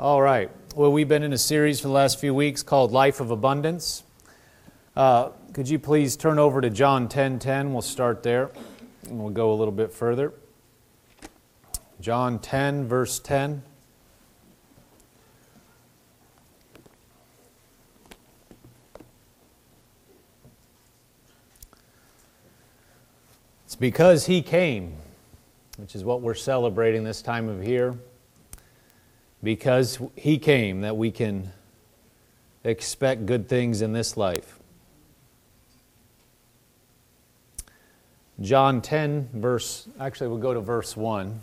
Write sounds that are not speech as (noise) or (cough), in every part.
All right. Well, we've been in a series for the last few weeks called Life of Abundance. Uh, could you please turn over to John 10 10? We'll start there and we'll go a little bit further. John 10, verse 10. It's because he came, which is what we're celebrating this time of year because He came that we can expect good things in this life. John 10, verse, actually, we'll go to verse 1.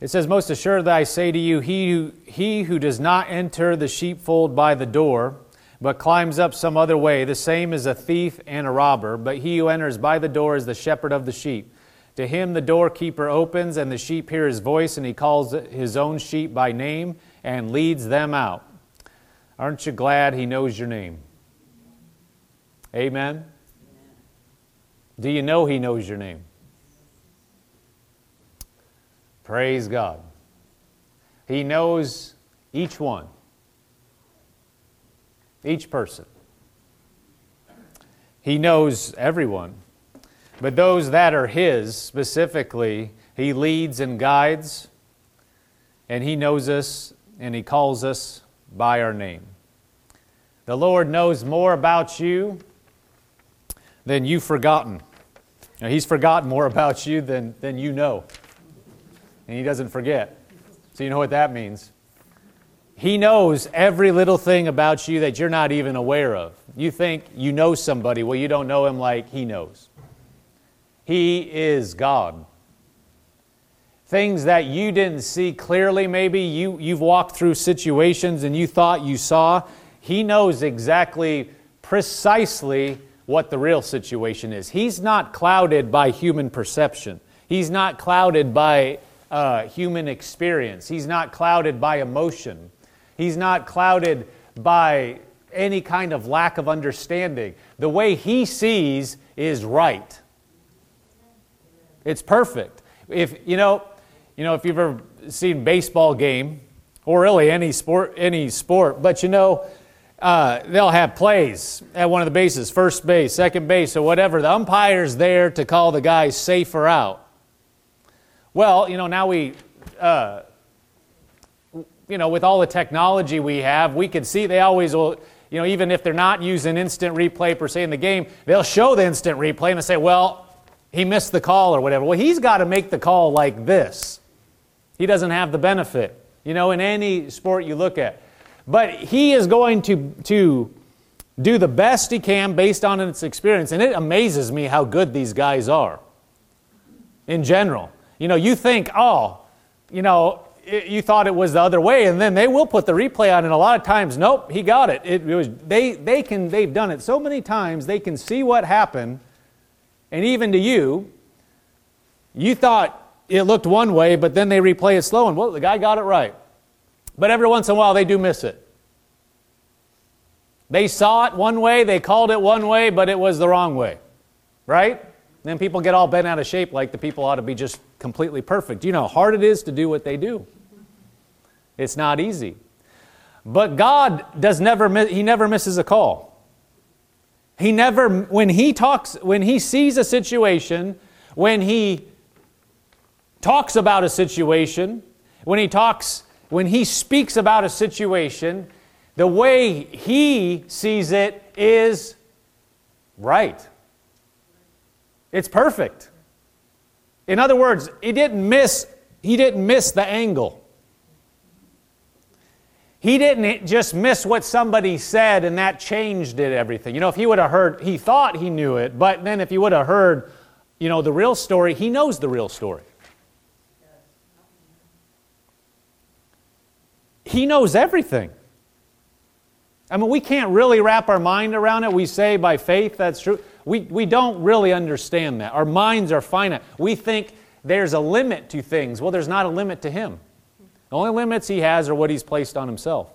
It says, Most assuredly I say to you, he who, he who does not enter the sheepfold by the door, but climbs up some other way. The same as a thief and a robber, but he who enters by the door is the shepherd of the sheep. To him the doorkeeper opens, and the sheep hear his voice, and he calls his own sheep by name and leads them out. Aren't you glad he knows your name? Amen? Do you know he knows your name? Praise God. He knows each one each person. He knows everyone, but those that are His specifically, He leads and guides, and He knows us and He calls us by our name. The Lord knows more about you than you've forgotten. Now, he's forgotten more (laughs) about you than, than you know. And He doesn't forget. So, you know what that means. He knows every little thing about you that you're not even aware of. You think you know somebody, well, you don't know him like he knows. He is God. Things that you didn't see clearly, maybe you, you've walked through situations and you thought you saw, he knows exactly, precisely what the real situation is. He's not clouded by human perception, he's not clouded by uh, human experience, he's not clouded by emotion. He's not clouded by any kind of lack of understanding. The way he sees is right. It's perfect. If you know, you know, if you've ever seen baseball game or really any sport, any sport, but you know, uh, they'll have plays at one of the bases, first base, second base, or whatever. The umpire's there to call the guy safe or out. Well, you know, now we uh, you know, with all the technology we have, we can see they always will, you know, even if they're not using instant replay per se in the game, they'll show the instant replay and they say, well, he missed the call or whatever. Well, he's got to make the call like this. He doesn't have the benefit, you know, in any sport you look at. But he is going to, to do the best he can based on its experience. And it amazes me how good these guys are in general. You know, you think, oh, you know, you thought it was the other way, and then they will put the replay on, and a lot of times, nope, he got it. It, it was they they can they've done it so many times they can see what happened, and even to you, you thought it looked one way, but then they replay it slow, and well, the guy got it right. But every once in a while, they do miss it. They saw it one way, they called it one way, but it was the wrong way, right? Then people get all bent out of shape like the people ought to be just completely perfect. You know how hard it is to do what they do? It's not easy. But God does never he never misses a call. He never when he talks when he sees a situation, when he talks about a situation, when he talks when he speaks about a situation, the way he sees it is right. It's perfect. In other words, he didn't miss, he didn't miss the angle. He didn't just miss what somebody said and that changed it everything. You know, if he would have heard, he thought he knew it, but then if he would have heard, you know, the real story, he knows the real story. He knows everything. I mean, we can't really wrap our mind around it. We say by faith that's true. We, we don't really understand that. Our minds are finite. We think there's a limit to things. Well, there's not a limit to Him. The only limits He has are what He's placed on Himself.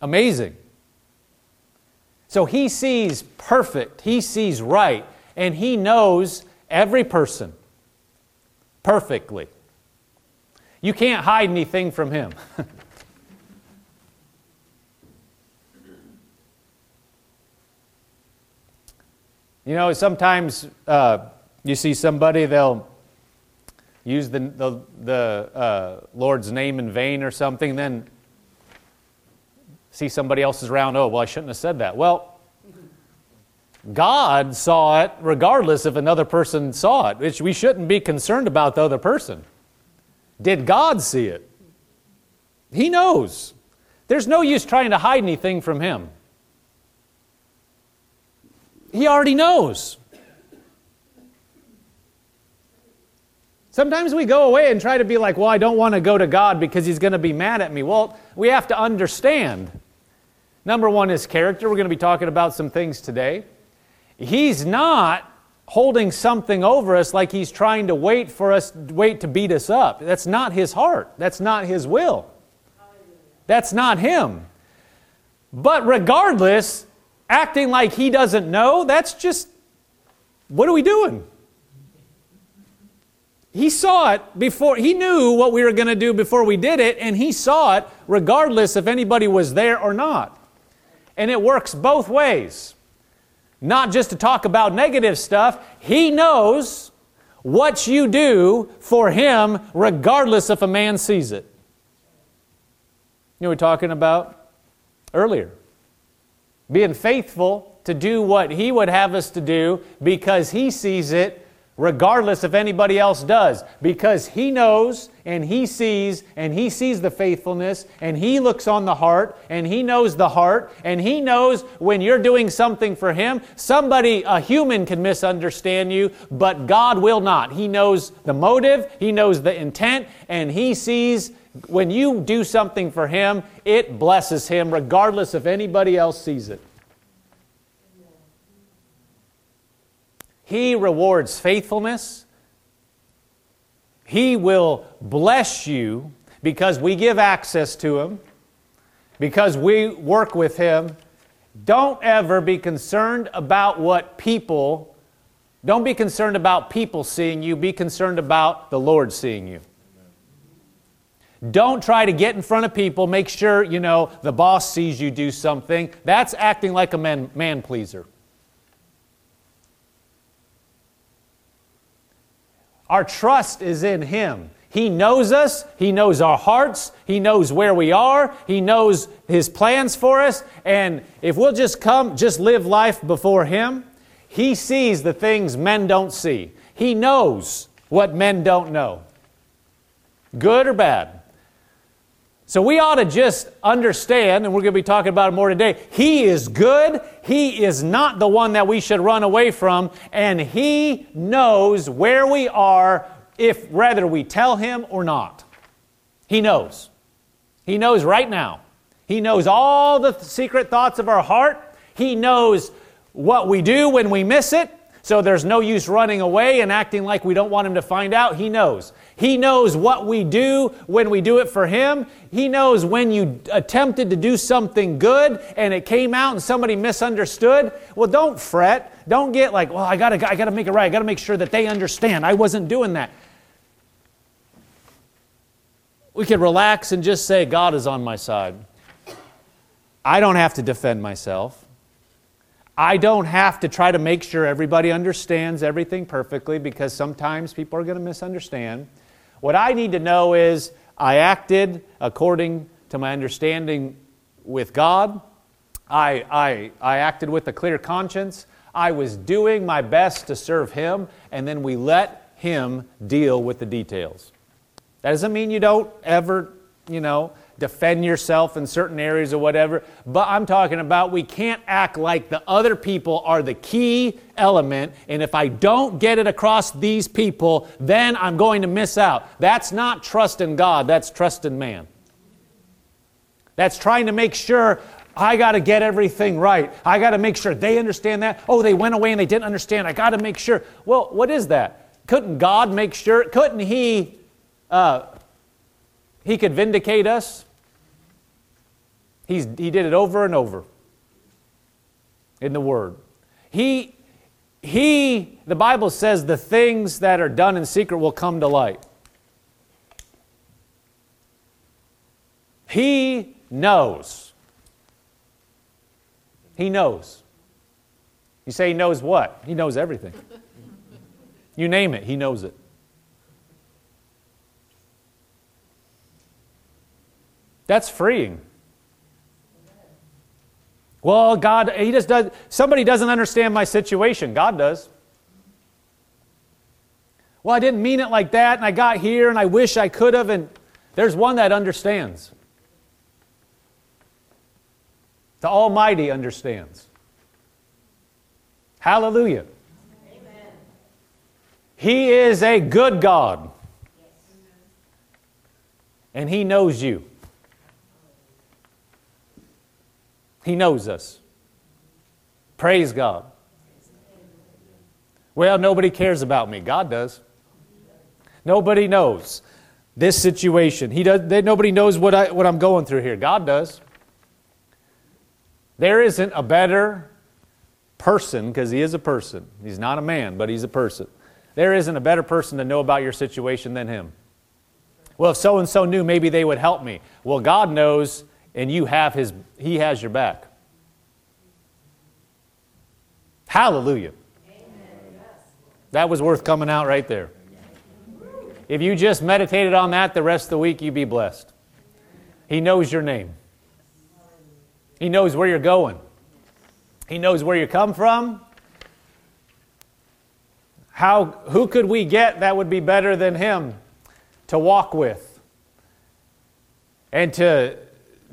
Amazing. So He sees perfect, He sees right, and He knows every person perfectly. You can't hide anything from Him. (laughs) you know, sometimes uh, you see somebody, they'll use the, the, the uh, Lord's name in vain or something, then see somebody else is around, oh, well, I shouldn't have said that. Well, God saw it regardless if another person saw it. Which we shouldn't be concerned about the other person. Did God see it? He knows. There's no use trying to hide anything from Him. He already knows. Sometimes we go away and try to be like, well, I don't want to go to God because He's going to be mad at me. Well, we have to understand Number one is character. We're going to be talking about some things today. He's not holding something over us like he's trying to wait for us, wait to beat us up. That's not his heart. That's not his will. That's not him. But regardless, acting like he doesn't know, that's just, what are we doing? He saw it before, he knew what we were going to do before we did it, and he saw it regardless if anybody was there or not. And it works both ways. Not just to talk about negative stuff, He knows what you do for Him regardless if a man sees it. You know, we were talking about earlier. Being faithful to do what He would have us to do because He sees it regardless if anybody else does, because He knows and He sees and He sees the faithfulness and He looks on the heart and He knows the heart and He knows when you're doing something for Him. Somebody, a human, can misunderstand you, but God will not. He knows the motive, He knows the intent, and He sees when you do something for Him, it blesses Him regardless if anybody else sees it. He rewards faithfulness. He will bless you because we give access to Him, because we work with Him. Don't ever be concerned about what people, don't be concerned about people seeing you, be concerned about the Lord seeing you. Don't try to get in front of people, make sure, you know, the boss sees you do something. That's acting like a man, man pleaser. Our trust is in Him. He knows us, He knows our hearts, He knows where we are, He knows His plans for us, and if we'll just come, just live life before Him, He sees the things men don't see. He knows what men don't know, good or bad. So we ought to just understand, and we're going to be talking about it more today. He is good. He is not the one that we should run away from, and He knows where we are if whether we tell Him or not. He knows. He knows right now. He knows all the secret thoughts of our heart. He knows what we do when we miss it. So there's no use running away and acting like we don't want him to find out. He knows. He knows what we do when we do it for him. He knows when you attempted to do something good and it came out and somebody misunderstood. Well, don't fret. Don't get like, well, I gotta, I gotta make it right. I gotta make sure that they understand. I wasn't doing that. We can relax and just say, God is on my side. I don't have to defend myself. I don't have to try to make sure everybody understands everything perfectly because sometimes people are going to misunderstand. What I need to know is I acted according to my understanding with God. I, I, I acted with a clear conscience. I was doing my best to serve Him, and then we let Him deal with the details. That doesn't mean you don't ever, you know, defend yourself in certain areas or whatever. But I'm talking about we can't act like the other people are the key element. And if I don't get it across these people, then I'm going to miss out. That's not trust in God, that's trust in man. That's trying to make sure I got to get everything right. I got to make sure they understand that. Oh, they went away and they didn't understand. I got to make sure. Well, what is that? Couldn't God make sure? Couldn't He? Uh, he could vindicate us. He's, he did it over and over in the Word. He, he, the Bible says, the things that are done in secret will come to light. He knows. He knows. You say he knows what? He knows everything. (laughs) You name it, he knows it. That's freeing. Well, God, he just does, somebody doesn't understand my situation. God does. Well, I didn't mean it like that, and I got here, and I wish I could have, and there's one that understands. The Almighty understands. Hallelujah. Amen. He is a good God. And He knows you. He knows us. Praise God. Well, nobody cares about me. God does. Nobody knows this situation. He does, they, nobody knows what, I, what I'm going through here. God does. There isn't a better person, because he is a person. He's not a man, but he's a person. There isn't a better person to know about your situation than him. Well, if so and so knew, maybe they would help me. Well, God knows and you have his, he has your back. Hallelujah. That was worth coming out right there. If you just meditated on that the rest of the week, you'd be blessed. He knows your name. He knows where you're going. He knows where you come from. How, who could we get that would be better than him to walk with and to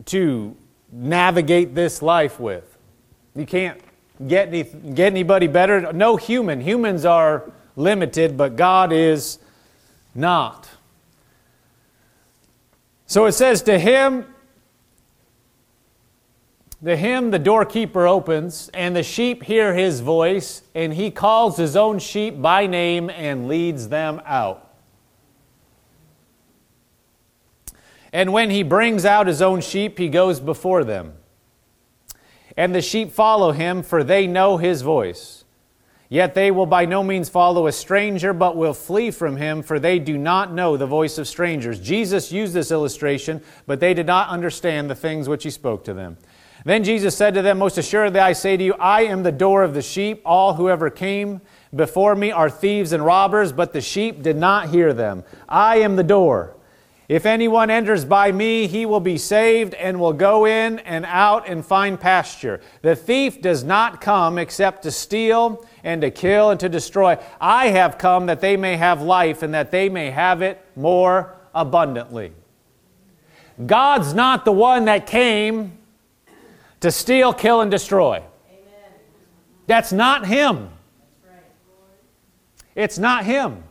to navigate this life with. You can't get, any, get anybody better. No human. Humans are limited, but God is not. So it says, To him, to him the doorkeeper opens, and the sheep hear his voice, and he calls his own sheep by name and leads them out. And when he brings out his own sheep, he goes before them. And the sheep follow him, for they know his voice. Yet they will by no means follow a stranger, but will flee from him, for they do not know the voice of strangers. Jesus used this illustration, but they did not understand the things which he spoke to them. Then Jesus said to them, Most assuredly I say to you, I am the door of the sheep. All who ever came before me are thieves and robbers, but the sheep did not hear them. I am the door. If anyone enters by me, he will be saved and will go in and out and find pasture. The thief does not come except to steal and to kill and to destroy. I have come that they may have life and that they may have it more abundantly. God's not the one that came to steal, kill, and destroy. Amen. That's not Him. That's right. It's not Him.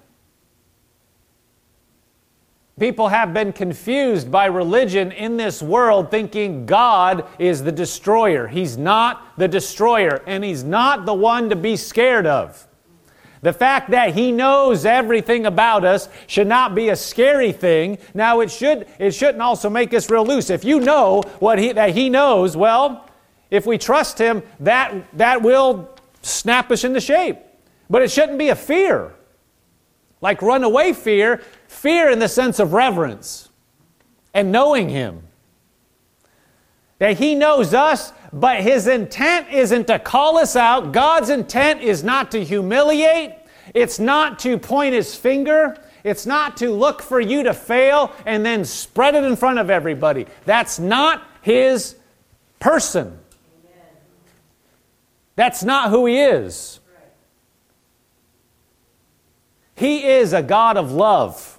People have been confused by religion in this world thinking God is the destroyer. He's not the destroyer, and He's not the one to be scared of. The fact that He knows everything about us should not be a scary thing. Now, it, should, it shouldn't also make us real loose. If you know what he, that He knows, well, if we trust Him, that, that will snap us into shape. But it shouldn't be a fear. Like runaway fear, fear in the sense of reverence and knowing Him. That He knows us, but His intent isn't to call us out. God's intent is not to humiliate, it's not to point His finger. It's not to look for you to fail and then spread it in front of everybody. That's not his person. That's not who he is. He is a God of love.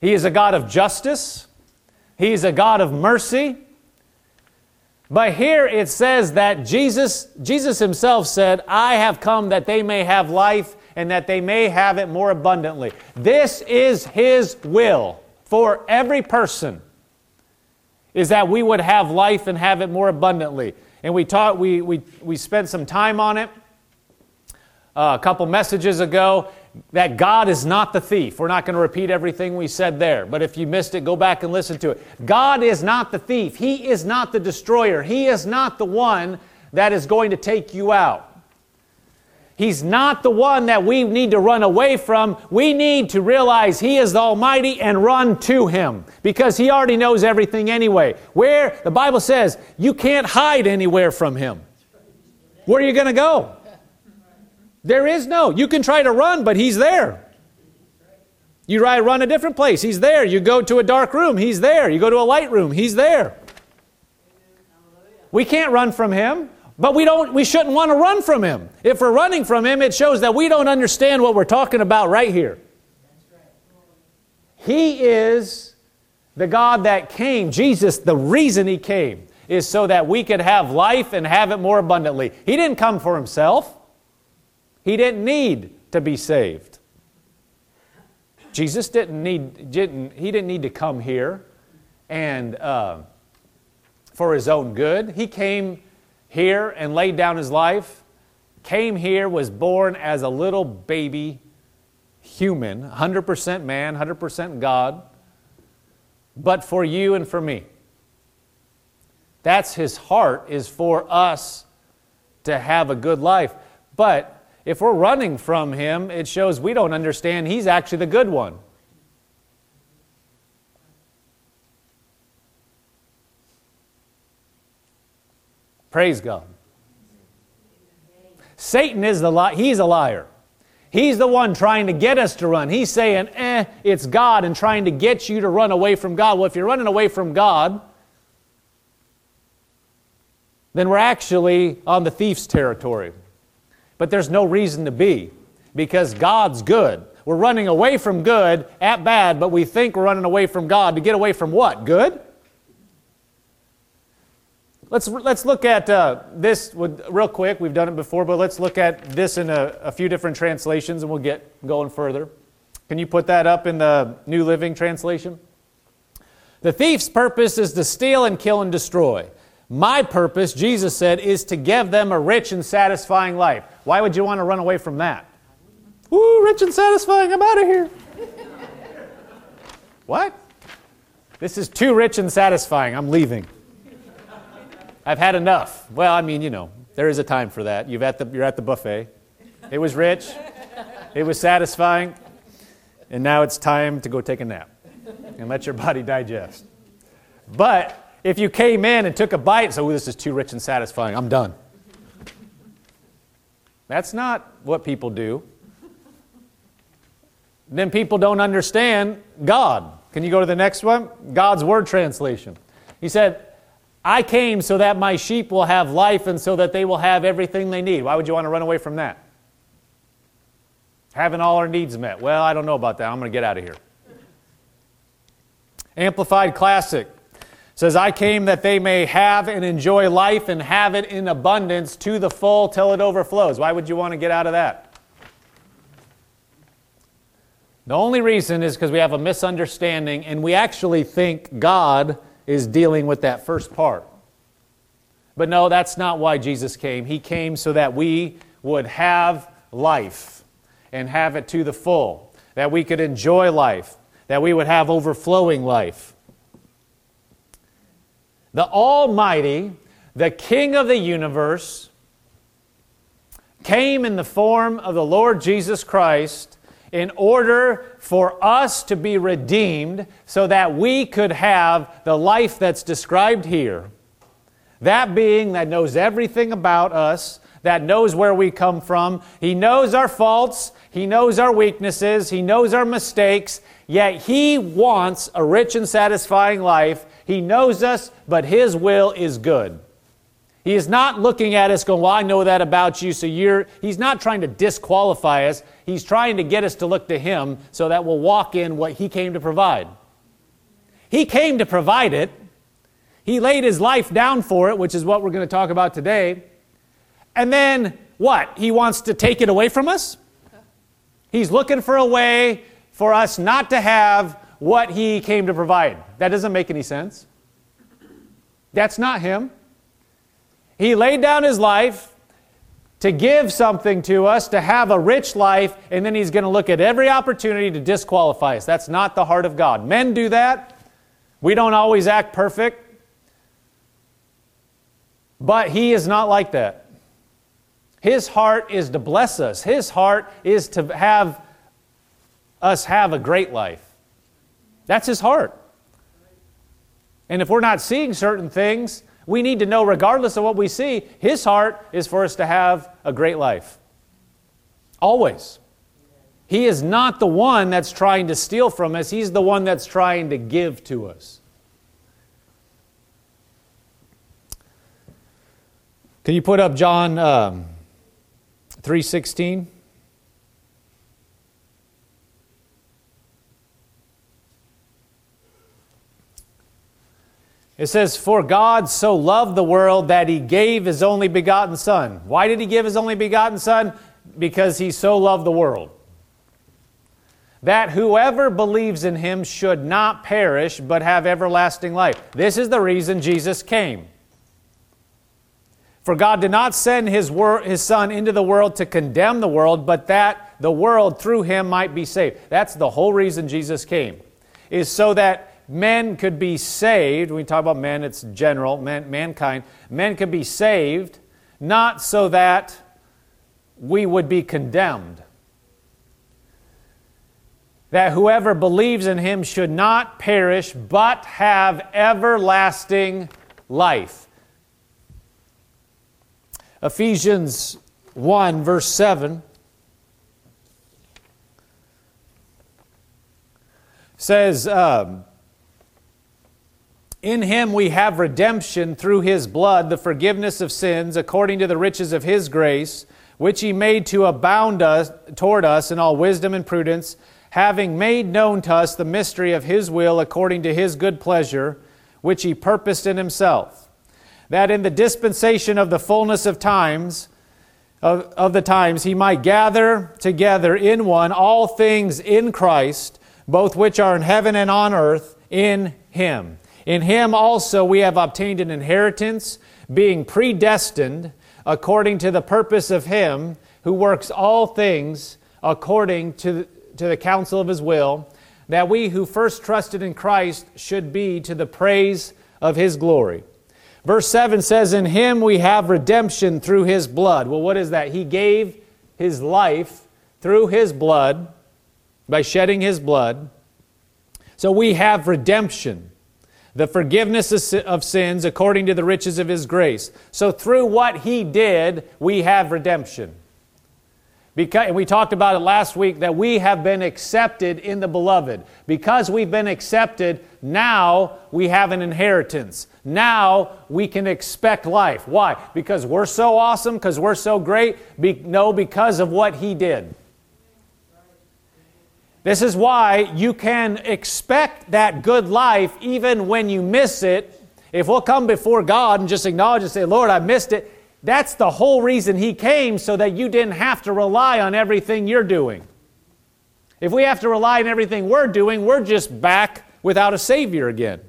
He is a God of justice. He is a God of mercy. But here it says that Jesus, Jesus himself said, I have come that they may have life and that they may have it more abundantly. This is his will for every person is that we would have life and have it more abundantly. And we taught we we we spent some time on it uh, a couple messages ago that God is not the thief. We're not going to repeat everything we said there, but if you missed it, go back and listen to it. God is not the thief. He is not the destroyer. He is not the one that is going to take you out. He's not the one that we need to run away from. We need to realize He is the Almighty and run to Him because He already knows everything anyway. Where the Bible says you can't hide anywhere from Him. Where are you going to go? There is no. You can try to run, but He's there. You try run a different place, He's there. You go to a dark room, He's there. You go to a light room, He's there. We can't run from Him. But we don't we shouldn't want to run from him. If we're running from him, it shows that we don't understand what we're talking about right here. He is the God that came. Jesus, the reason he came is so that we could have life and have it more abundantly. He didn't come for himself. He didn't need to be saved. Jesus didn't need didn't, he didn't need to come here and uh, for his own good. He came here and laid down his life, came here, was born as a little baby human, 100% man, 100% God, but for you and for me. That's his heart, is for us to have a good life. But if we're running from him, it shows we don't understand he's actually the good one. Praise God. Satan is the li- he's a liar. He's the one trying to get us to run. He's saying, "Eh, it's God," and trying to get you to run away from God. Well, if you're running away from God, then we're actually on the thief's territory. But there's no reason to be because God's good. We're running away from good at bad, but we think we're running away from God to get away from what? Good? Let's, let's look at uh, this with, real quick. We've done it before, but let's look at this in a, a few different translations and we'll get going further. Can you put that up in the New Living Translation? The thief's purpose is to steal and kill and destroy. My purpose, Jesus said, is to give them a rich and satisfying life. Why would you want to run away from that? Woo, rich and satisfying, I'm out of here. what? This is too rich and satisfying, I'm leaving. I've had enough. Well, I mean, you know, there is a time for that. You've at the, you're at the buffet. It was rich, it was satisfying, and now it's time to go take a nap and let your body digest. But if you came in and took a bite and said, oh, this is too rich and satisfying, I'm done. That's not what people do. Then people don't understand God. Can you go to the next one? God's Word translation. He said, I came so that my sheep will have life and so that they will have everything they need. Why would you want to run away from that? Having all our needs met. Well, I don't know about that. I'm going to get out of here. Amplified Classic says, I came that they may have and enjoy life and have it in abundance to the full till it overflows. Why would you want to get out of that? The only reason is because we have a misunderstanding and we actually think God is dealing with that first part. But no, that's not why Jesus came. He came so that we would have life and have it to the full, that we could enjoy life, that we would have overflowing life. The Almighty, the King of the universe, came in the form of the Lord Jesus Christ in order for us to be redeemed so that we could have the life that's described here. That being that knows everything about us, that knows where we come from. He knows our faults, He knows our weaknesses, He knows our mistakes, yet He wants a rich and satisfying life. He knows us, but His will is good. He is not looking at us going, Well, I know that about you, so you're. He's not trying to disqualify us. He's trying to get us to look to Him so that we'll walk in what He came to provide. He came to provide it. He laid His life down for it, which is what we're going to talk about today. And then what? He wants to take it away from us? He's looking for a way for us not to have what He came to provide. That doesn't make any sense. That's not Him. He laid down his life to give something to us, to have a rich life, and then he's going to look at every opportunity to disqualify us. That's not the heart of God. Men do that. We don't always act perfect. But he is not like that. His heart is to bless us. His heart is to have us have a great life. That's His heart. And if we're not seeing certain things, we need to know, regardless of what we see, His heart is for us to have a great life. Always. He is not the one that's trying to steal from us, He's the one that's trying to give to us. Can you put up John um, 3:16? It says, For God so loved the world that he gave his only begotten Son. Why did he give his only begotten Son? Because he so loved the world. That whoever believes in him should not perish, but have everlasting life. This is the reason Jesus came. For God did not send his, wor- his Son into the world to condemn the world, but that the world through him might be saved. That's the whole reason Jesus came, is so that men could be saved. When we talk about men, it's general, man, mankind. Men could be saved, not so that we would be condemned. That whoever believes in him should not perish, but have everlasting life. Ephesians 1, verse 7 says, um, in him we have redemption through his blood, the forgiveness of sins, according to the riches of his grace, which he made to abound us, toward us in all wisdom and prudence, having made known to us the mystery of his will according to his good pleasure, which he purposed in himself, that in the dispensation of the fullness of times, of, of the times, he might gather together in one all things in Christ, both which are in heaven and on earth, in him. In him also we have obtained an inheritance, being predestined according to the purpose of him who works all things according to, to the counsel of his will, that we who first trusted in Christ should be to the praise of his glory. Verse 7 says, In him we have redemption through his blood. Well, what is that? He gave his life through his blood by shedding his blood. So we have redemption the forgiveness of sins according to the riches of his grace. So through what he did, we have redemption. Because, and we talked about it last week that we have been accepted in the beloved. Because we've been accepted, now we have an inheritance. Now we can expect life. Why? Because we're so awesome, because we're so great? Be, no, because of what he did. This is why you can expect that good life even when you miss it. If we'll come before God and just acknowledge and say, Lord, I missed it, that's the whole reason He came so that you didn't have to rely on everything you're doing. If we have to rely on everything we're doing, we're just back without a Savior again.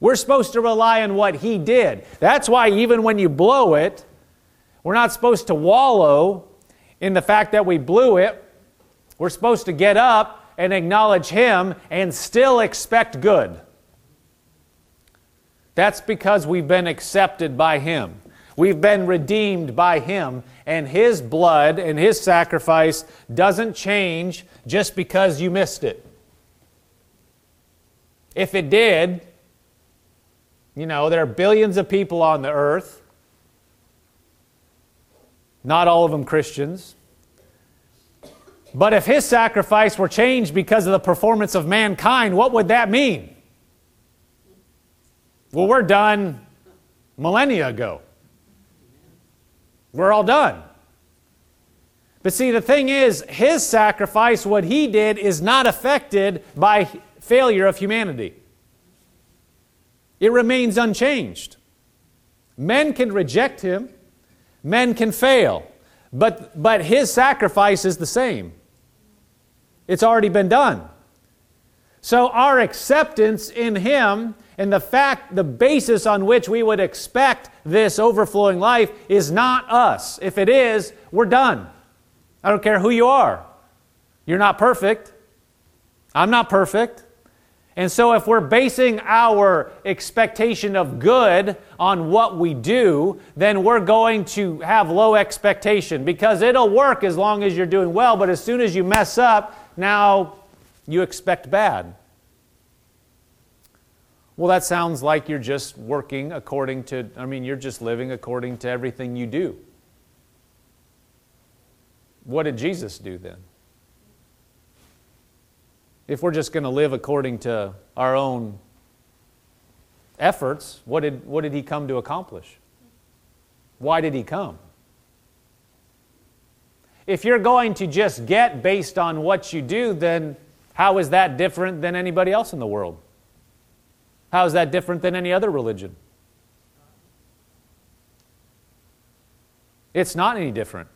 We're supposed to rely on what He did. That's why, even when you blow it, we're not supposed to wallow in the fact that we blew it. We're supposed to get up and acknowledge Him and still expect good. That's because we've been accepted by Him. We've been redeemed by Him, and His blood and His sacrifice doesn't change just because you missed it. If it did, you know, there are billions of people on the earth, not all of them Christians. But if his sacrifice were changed because of the performance of mankind, what would that mean? Well, we're done millennia ago. We're all done. But see, the thing is, his sacrifice, what he did, is not affected by failure of humanity. It remains unchanged. Men can reject him, men can fail, but, but his sacrifice is the same. It's already been done. So our acceptance in Him and the fact, the basis on which we would expect this overflowing life is not us. If it is, we're done. I don't care who you are. You're not perfect. I'm not perfect. And so, if we're basing our expectation of good on what we do, then we're going to have low expectation because it'll work as long as you're doing well, but as soon as you mess up, now you expect bad. Well, that sounds like you're just working according to, I mean, you're just living according to everything you do. What did Jesus do then? if we're just going to live according to our own efforts, what did, what did he come to accomplish? Why did he come? If you're going to just get based on what you do, then how is that different than anybody else in the world? How is that different than any other religion? It's not any different.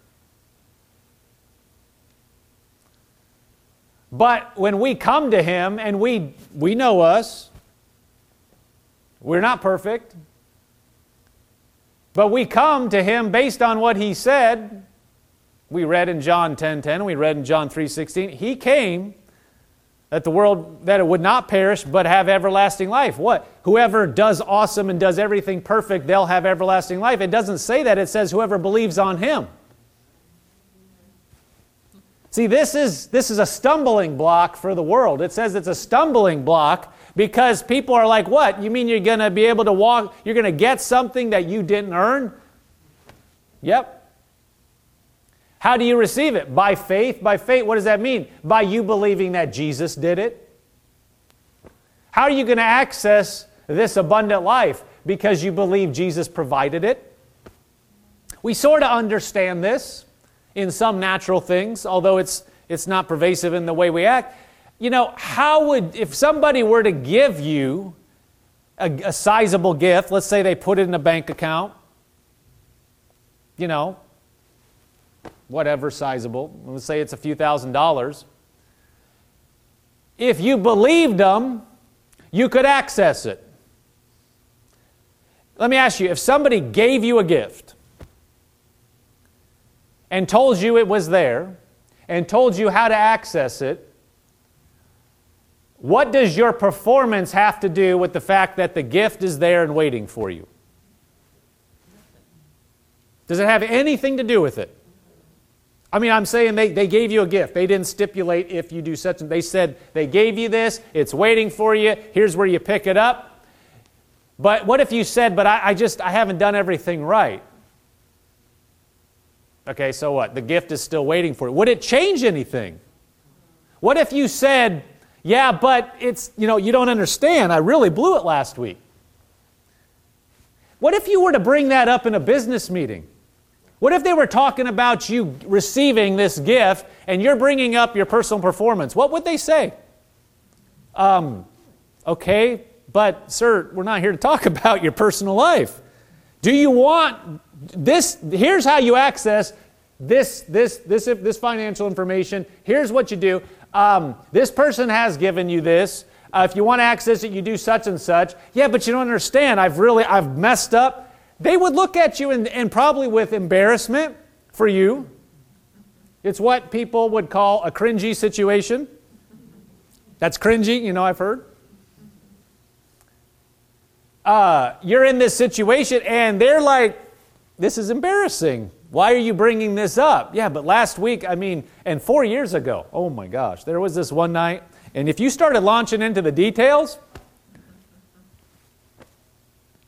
But when we come to Him and we, we know us, we're not perfect, but we come to Him based on what He said. We read in John 10 10, we read in John 3 16. He came that the world that it would not perish but have everlasting life what whoever does awesome and does everything perfect they'll have everlasting life it doesn't say that it says whoever believes on him See, this is, this is a stumbling block for the world. It says it's a stumbling block because people are like, what? You mean you're going to be able to walk, you're going to get something that you didn't earn? Yep. How do you receive it? By faith. By faith, what does that mean? By you believing that Jesus did it. How are you going to access this abundant life? Because you believe Jesus provided it. We sort of understand this in some natural things, although it's, it's not pervasive in the way we act. You know, how would, if somebody were to give you a, a sizable gift, let's say they put it in a bank account, you know, whatever sizable, let's say it's a few thousand dollars. If you believed them, you could access it. Let me ask you if somebody gave you a gift, and told you it was there and told you how to access it, what does your performance have to do with the fact that the gift is there and waiting for you? Does it have anything to do with it? I mean, I'm saying they, they gave you a gift. They didn't stipulate if you do such and they said they gave you this, it's waiting for you, here's where you pick it up. But what if you said, but I, I just I haven't done everything right? Okay, so what? The gift is still waiting for you. Would it change anything? What if you said, yeah, but it's, you know, you don't understand. I really blew it last week. What if you were to bring that up in a business meeting? What if they were talking about you receiving this gift and you're bringing up your personal performance? What would they say? Um, okay, but sir, we're not here to talk (laughs) about your personal life. Do you want this, here's how you access this, this, this, this financial information. Here's what you do. Um, this person has given you this. Uh, if you want to access it, you do such and such. Yeah, but you don't understand. I've really, I've messed up. They would look at you and, and probably with embarrassment for you. It's what people would call a cringy situation. That's cringy, you know, I've heard. Uh, you're in this situation and they're like, this is embarrassing. Why are you bringing this up? Yeah, but last week, I mean, and four years ago, oh my gosh, there was this one night, and if you started launching into the details,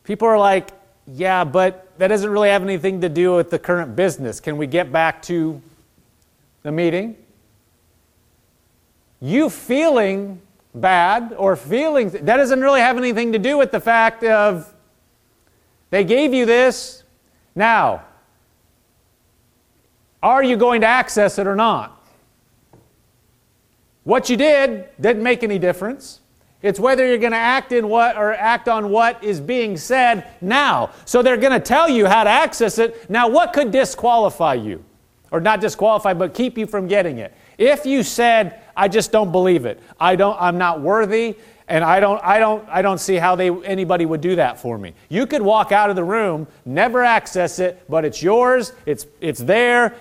people are like, yeah, but that doesn't really have anything to do with the current business. Can we get back to the meeting? You feeling bad or feeling that doesn't really have anything to do with the fact of they gave you this now, are you going to access it or not? What you did didn't make any difference. It's whether you're going to act in what or act on what is being said now. So they're going to tell you how to access it. Now, what could disqualify you? Or not disqualify, but keep you from getting it. If you said, I just don't believe it. I don't I'm not worthy. And I don't, I don't, I don't see how they, anybody would do that for me. You could walk out of the room, never access it, but it's yours, it's, it's there,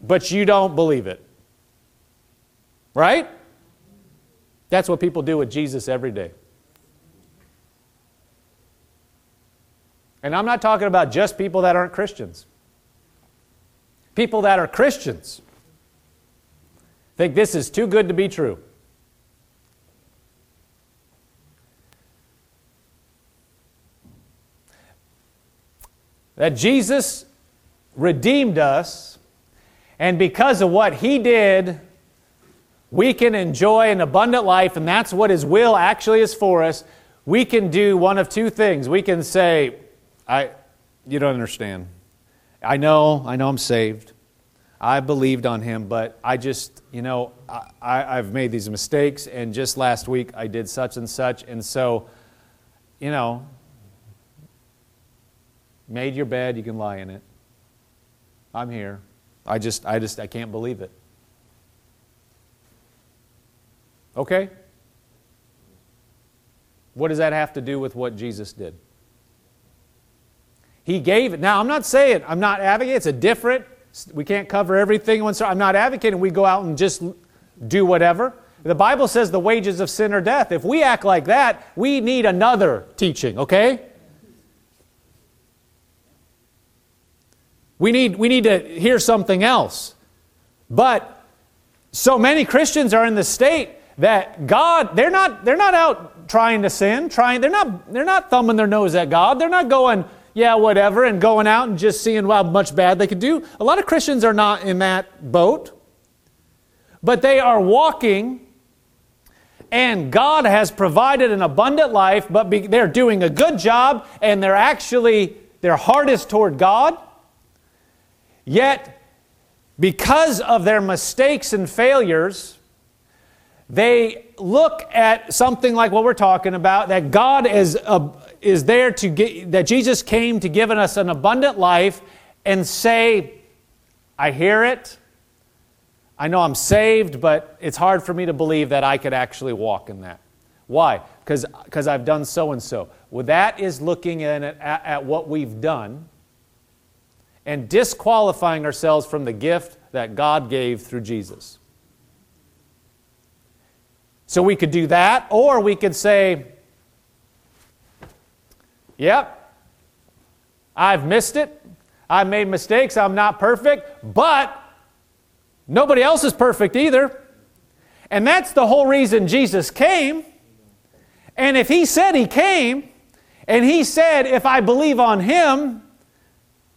but you don't believe it. Right? That's what people do with Jesus every day. And I'm not talking about just people that aren't Christians. People that are Christians think this is too good to be true. That Jesus redeemed us, and because of what He did, we can enjoy an abundant life, and that's what His will actually is for us. We can do one of two things. We can say, I, you don't understand. I know, I know I'm saved. I believed on him, but I just, you know, I, have made these mistakes, and just last week I did such and such, and so, you know, made your bed, you can lie in it. I'm here. I just, I just, I can't believe it. Okay? What does that have to do with what Jesus did? He gave it. Now, I'm not saying, I'm not advocating, it's a different, we can't cover everything. I'm not advocating we go out and just do whatever. The Bible says the wages of sin are death. If we act like that, we need another teaching, okay? We need, we need to hear something else. But so many Christians are in the state that God, they're not, they're not out trying to sin, trying, they're not, they're not thumbing their nose at God. They're not going, yeah, whatever, and going out and just seeing how much bad they could do. A lot of Christians are not in that boat, but they are walking, and God has provided an abundant life, but be, they're doing a good job, and they're actually, their heart is toward God. Yet, because of their mistakes and failures, they look at something like what we're talking about that God is, uh, is there to get, that Jesus came to give us an abundant life and say, I hear it. I know I'm saved, but it's hard for me to believe that I could actually walk in that. Why? Because I've done so and so. Well, that is looking at, at, at what we've done and disqualifying ourselves from the gift that God gave through Jesus. So we could do that, or we could say, Yep, I've missed it. I've made mistakes. I'm not perfect, but nobody else is perfect either. And that's the whole reason Jesus came. And if He said He came, and He said, if I believe on Him,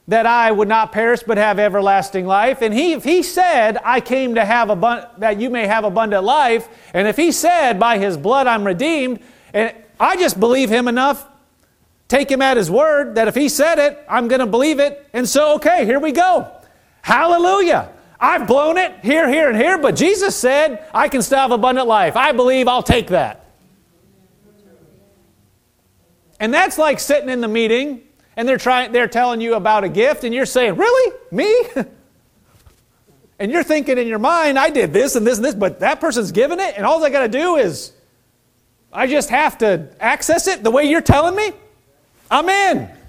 that I would not perish but have everlasting life. And he, if he said, I came to have abund- that you may have abundant life, and if he said, by his blood I'm redeemed, and I just believe him enough, take him at his word, that if he said it, I'm going to believe it. And so, okay, here we go. Hallelujah. I've blown it here, here, and here, but Jesus said, I can still have abundant life. I believe I'll take that. And that's like sitting in the meeting and they're trying they're telling you about a gift and you're saying, "Really? Me?" (laughs) and you're thinking in your mind, "I did this and this and this, but that person's given it and all I got to do is I just have to access it the way you're telling me? I'm in." (laughs)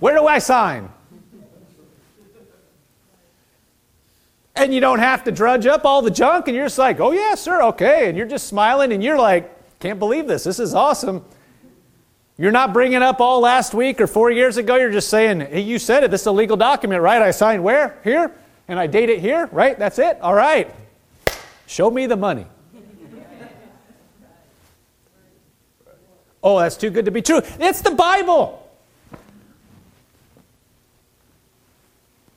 Where do I sign? And you don't have to drudge up all the junk, and you're just like, oh, yeah, sir, okay. And you're just smiling, and you're like, can't believe this. This is awesome. You're not bringing up all last week or four years ago. You're just saying, hey, you said it. This is a legal document, right? I signed where? Here? And I date it here, right? That's it? All right. Show me the money. (laughs) oh, that's too good to be true. It's the Bible.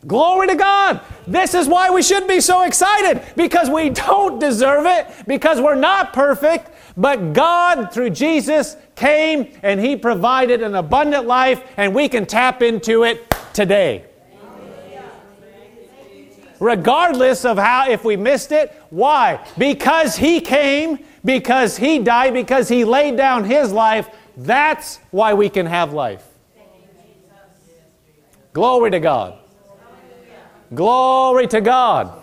Glory to God. This is why we should be so excited because we don't deserve it, because we're not perfect, but God, through Jesus, came and He provided an abundant life, and we can tap into it today. Regardless of how, if we missed it, why? Because He came, because He died, because He laid down His life. That's why we can have life. Glory to God. Glory to God.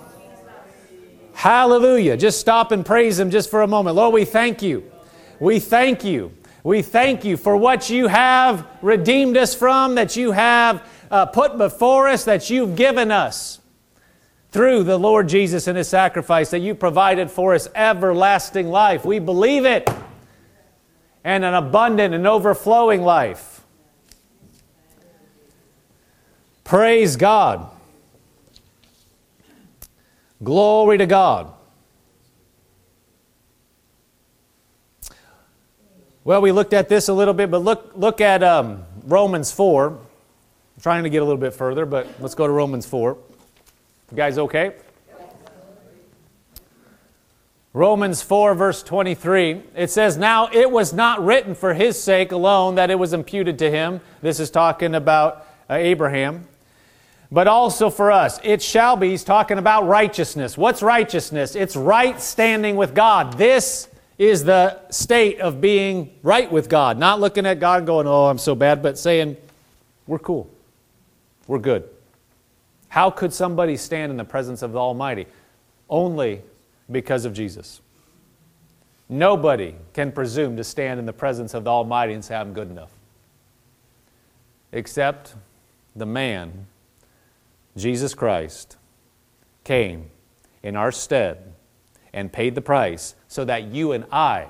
Hallelujah. Just stop and praise Him just for a moment. Lord, we thank you. We thank you. We thank you for what you have redeemed us from, that you have uh, put before us, that you've given us. through the Lord Jesus and his sacrifice that you provided for us everlasting life. We believe it. And an abundant and overflowing life. Praise God. Glory to God. Well, we looked at this a little bit, but look, look at um, Romans 4. I'm trying to get a little bit further, but let's go to Romans 4. You guys okay? Romans 4, verse 23, it says, Now it was not written for his sake alone that it was imputed to him. This is talking about uh, Abraham. But also for us. It shall be, he's talking about righteousness. What's righteousness? It's right standing with God. This is the state of being right with God. Not looking at God and going, oh, I'm so bad, but saying, we're cool. We're good. How could somebody stand in the presence of the Almighty? Only because of Jesus. Nobody can presume to stand in the presence of the Almighty and say, I'm good enough. Except the man, Jesus Christ, came in our stead and paid the price so that you and I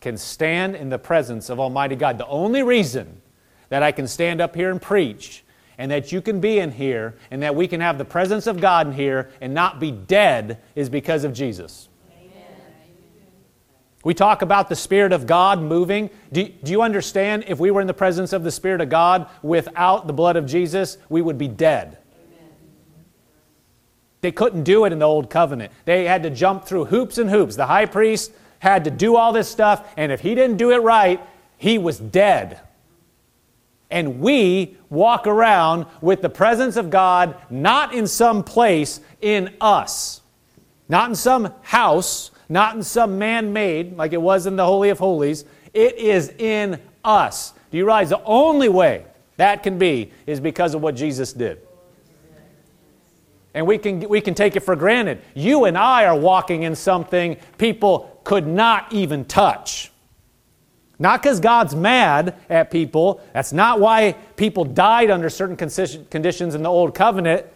can stand in the presence of Almighty God. The only reason that I can stand up here and preach and that you can be in here and that we can have the presence of God in here and not be dead is because of Jesus. We talk about the Spirit of God moving. Do, do you understand if we were in the presence of the Spirit of God without the blood of Jesus, we would be dead? They couldn't do it in the old covenant. They had to jump through hoops and hoops. The high priest had to do all this stuff, and if he didn't do it right, he was dead. And we walk around with the presence of God not in some place, in us. Not in some house, not in some man made, like it was in the Holy of Holies. It is in us. Do you realize the only way that can be is because of what Jesus did? And we can, we can take it for granted. You and I are walking in something people could not even touch. Not because God's mad at people. That's not why people died under certain conditions in the Old Covenant.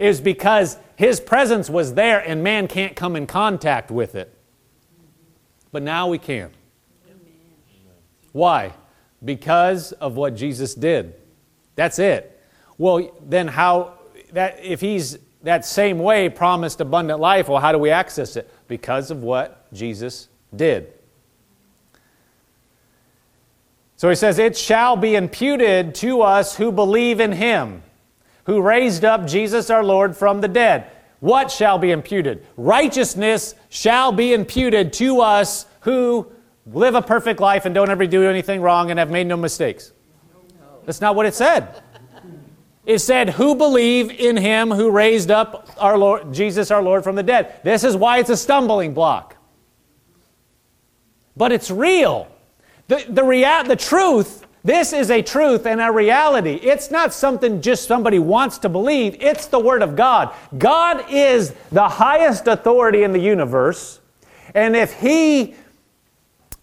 Was because His presence was there and man can't come in contact with it. But now we can. Why? Because of what Jesus did. That's it. Well, then how that if he's that same way promised abundant life. Well, how do we access it? Because of what Jesus did. So he says, It shall be imputed to us who believe in him, who raised up Jesus our Lord from the dead. What shall be imputed? Righteousness shall be imputed to us who live a perfect life and don't ever do anything wrong and have made no mistakes. That's not what it said. It said, Who believe in him who raised up our Lord, Jesus our Lord from the dead. This is why it's a stumbling block. But it's real. The, the, rea- the truth, this is a truth and a reality. It's not something just somebody wants to believe, it's the Word of God. God is the highest authority in the universe. And if He,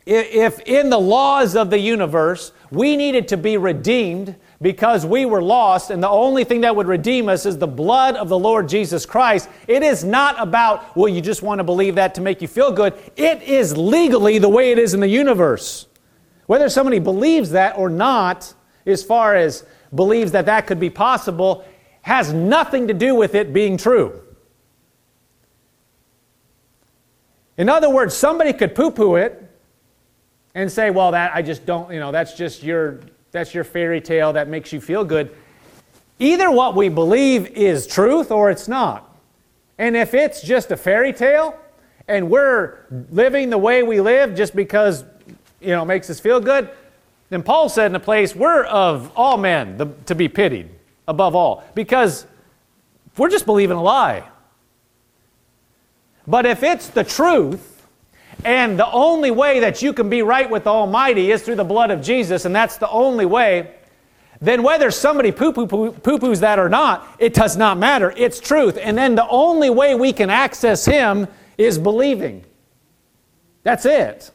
if in the laws of the universe, we needed to be redeemed, because we were lost, and the only thing that would redeem us is the blood of the Lord Jesus Christ. It is not about, well, you just want to believe that to make you feel good. It is legally the way it is in the universe. Whether somebody believes that or not, as far as believes that that could be possible, has nothing to do with it being true. In other words, somebody could poo poo it and say, well, that I just don't, you know, that's just your that's your fairy tale that makes you feel good. Either what we believe is truth or it's not. And if it's just a fairy tale and we're living the way we live just because, you know, makes us feel good, then Paul said in a place, we're of all men the, to be pitied above all. Because we're just believing a lie. But if it's the truth, and the only way that you can be right with the Almighty is through the blood of Jesus, and that's the only way. Then, whether somebody poo poo poos that or not, it does not matter. It's truth. And then the only way we can access Him is believing. That's it.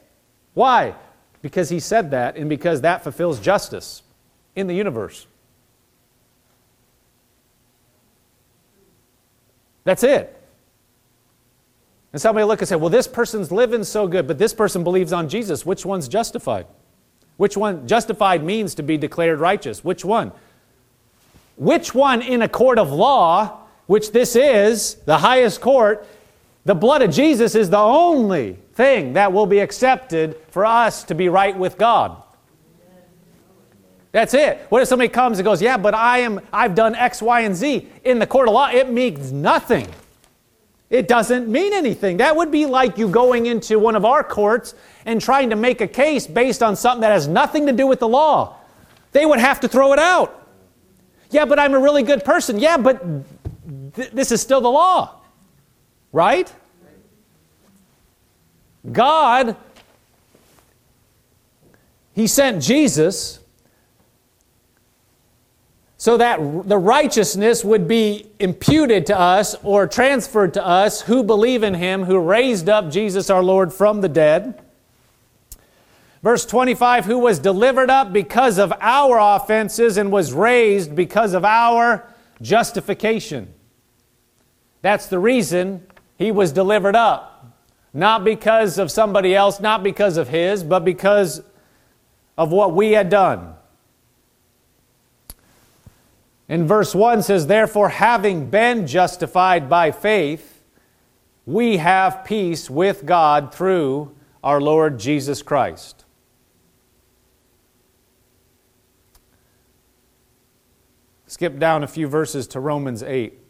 Why? Because He said that, and because that fulfills justice in the universe. That's it. And somebody look and say, well, this person's living so good, but this person believes on Jesus. Which one's justified? Which one? Justified means to be declared righteous. Which one? Which one in a court of law, which this is, the highest court, the blood of Jesus is the only thing that will be accepted for us to be right with God. That's it. What if somebody comes and goes, "Yeah, but I am I've done X, Y, and Z." In the court of law, it means nothing. It doesn't mean anything. That would be like you going into one of our courts and trying to make a case based on something that has nothing to do with the law. They would have to throw it out. Yeah, but I'm a really good person. Yeah, but th- this is still the law. Right? God, He sent Jesus so that the righteousness would be imputed to us or transferred to us who believe in him who raised up Jesus our Lord from the dead. Verse 25, who was delivered up because of our offenses and was raised because of our justification. That's the reason he was delivered up. Not because of somebody else, not because of his, but because of what we had done. In verse 1 says, Therefore, having been justified by faith, we have peace with God through our Lord Jesus Christ. Skip down a few verses to Romans 8.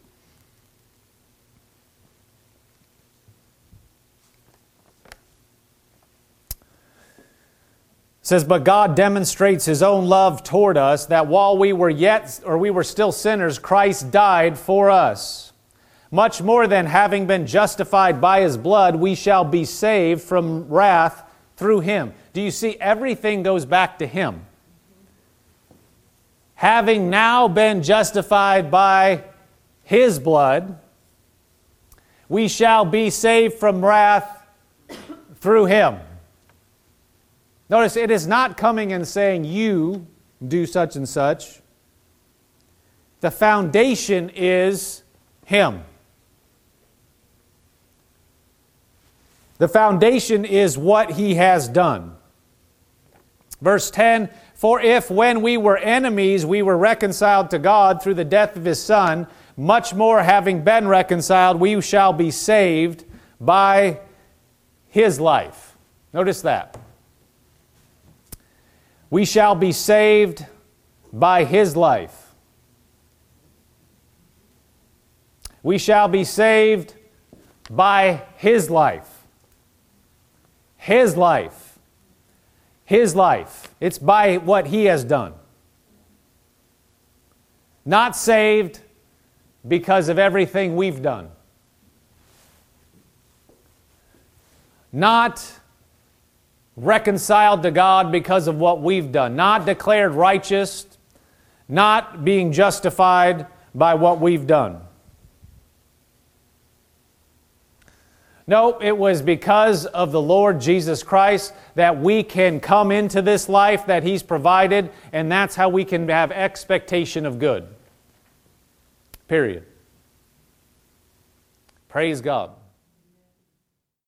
Says but god demonstrates his own love toward us that while we were yet or we were still sinners christ died for us. Much more than having been justified by his blood we shall be saved from wrath through him. Do you see? Everything goes back to him. Having now been justified by his blood we shall be saved from wrath through him Notice it is not coming and saying, You do such and such. The foundation is Him. The foundation is what He has done. Verse 10 For if when we were enemies we were reconciled to God through the death of His Son, much more having been reconciled, we shall be saved by His life. Notice that. We shall be saved by his life. We shall be saved by his life. His life. His life. It's by what he has done. Not saved because of everything we've done. Not reconciled to God because of what we've done, not declared righteous, not being justified by what we've done. No, it was because of the Lord Jesus Christ that we can come into this life that He's provided, and that's how we can have expectation of good. Period. Praise God.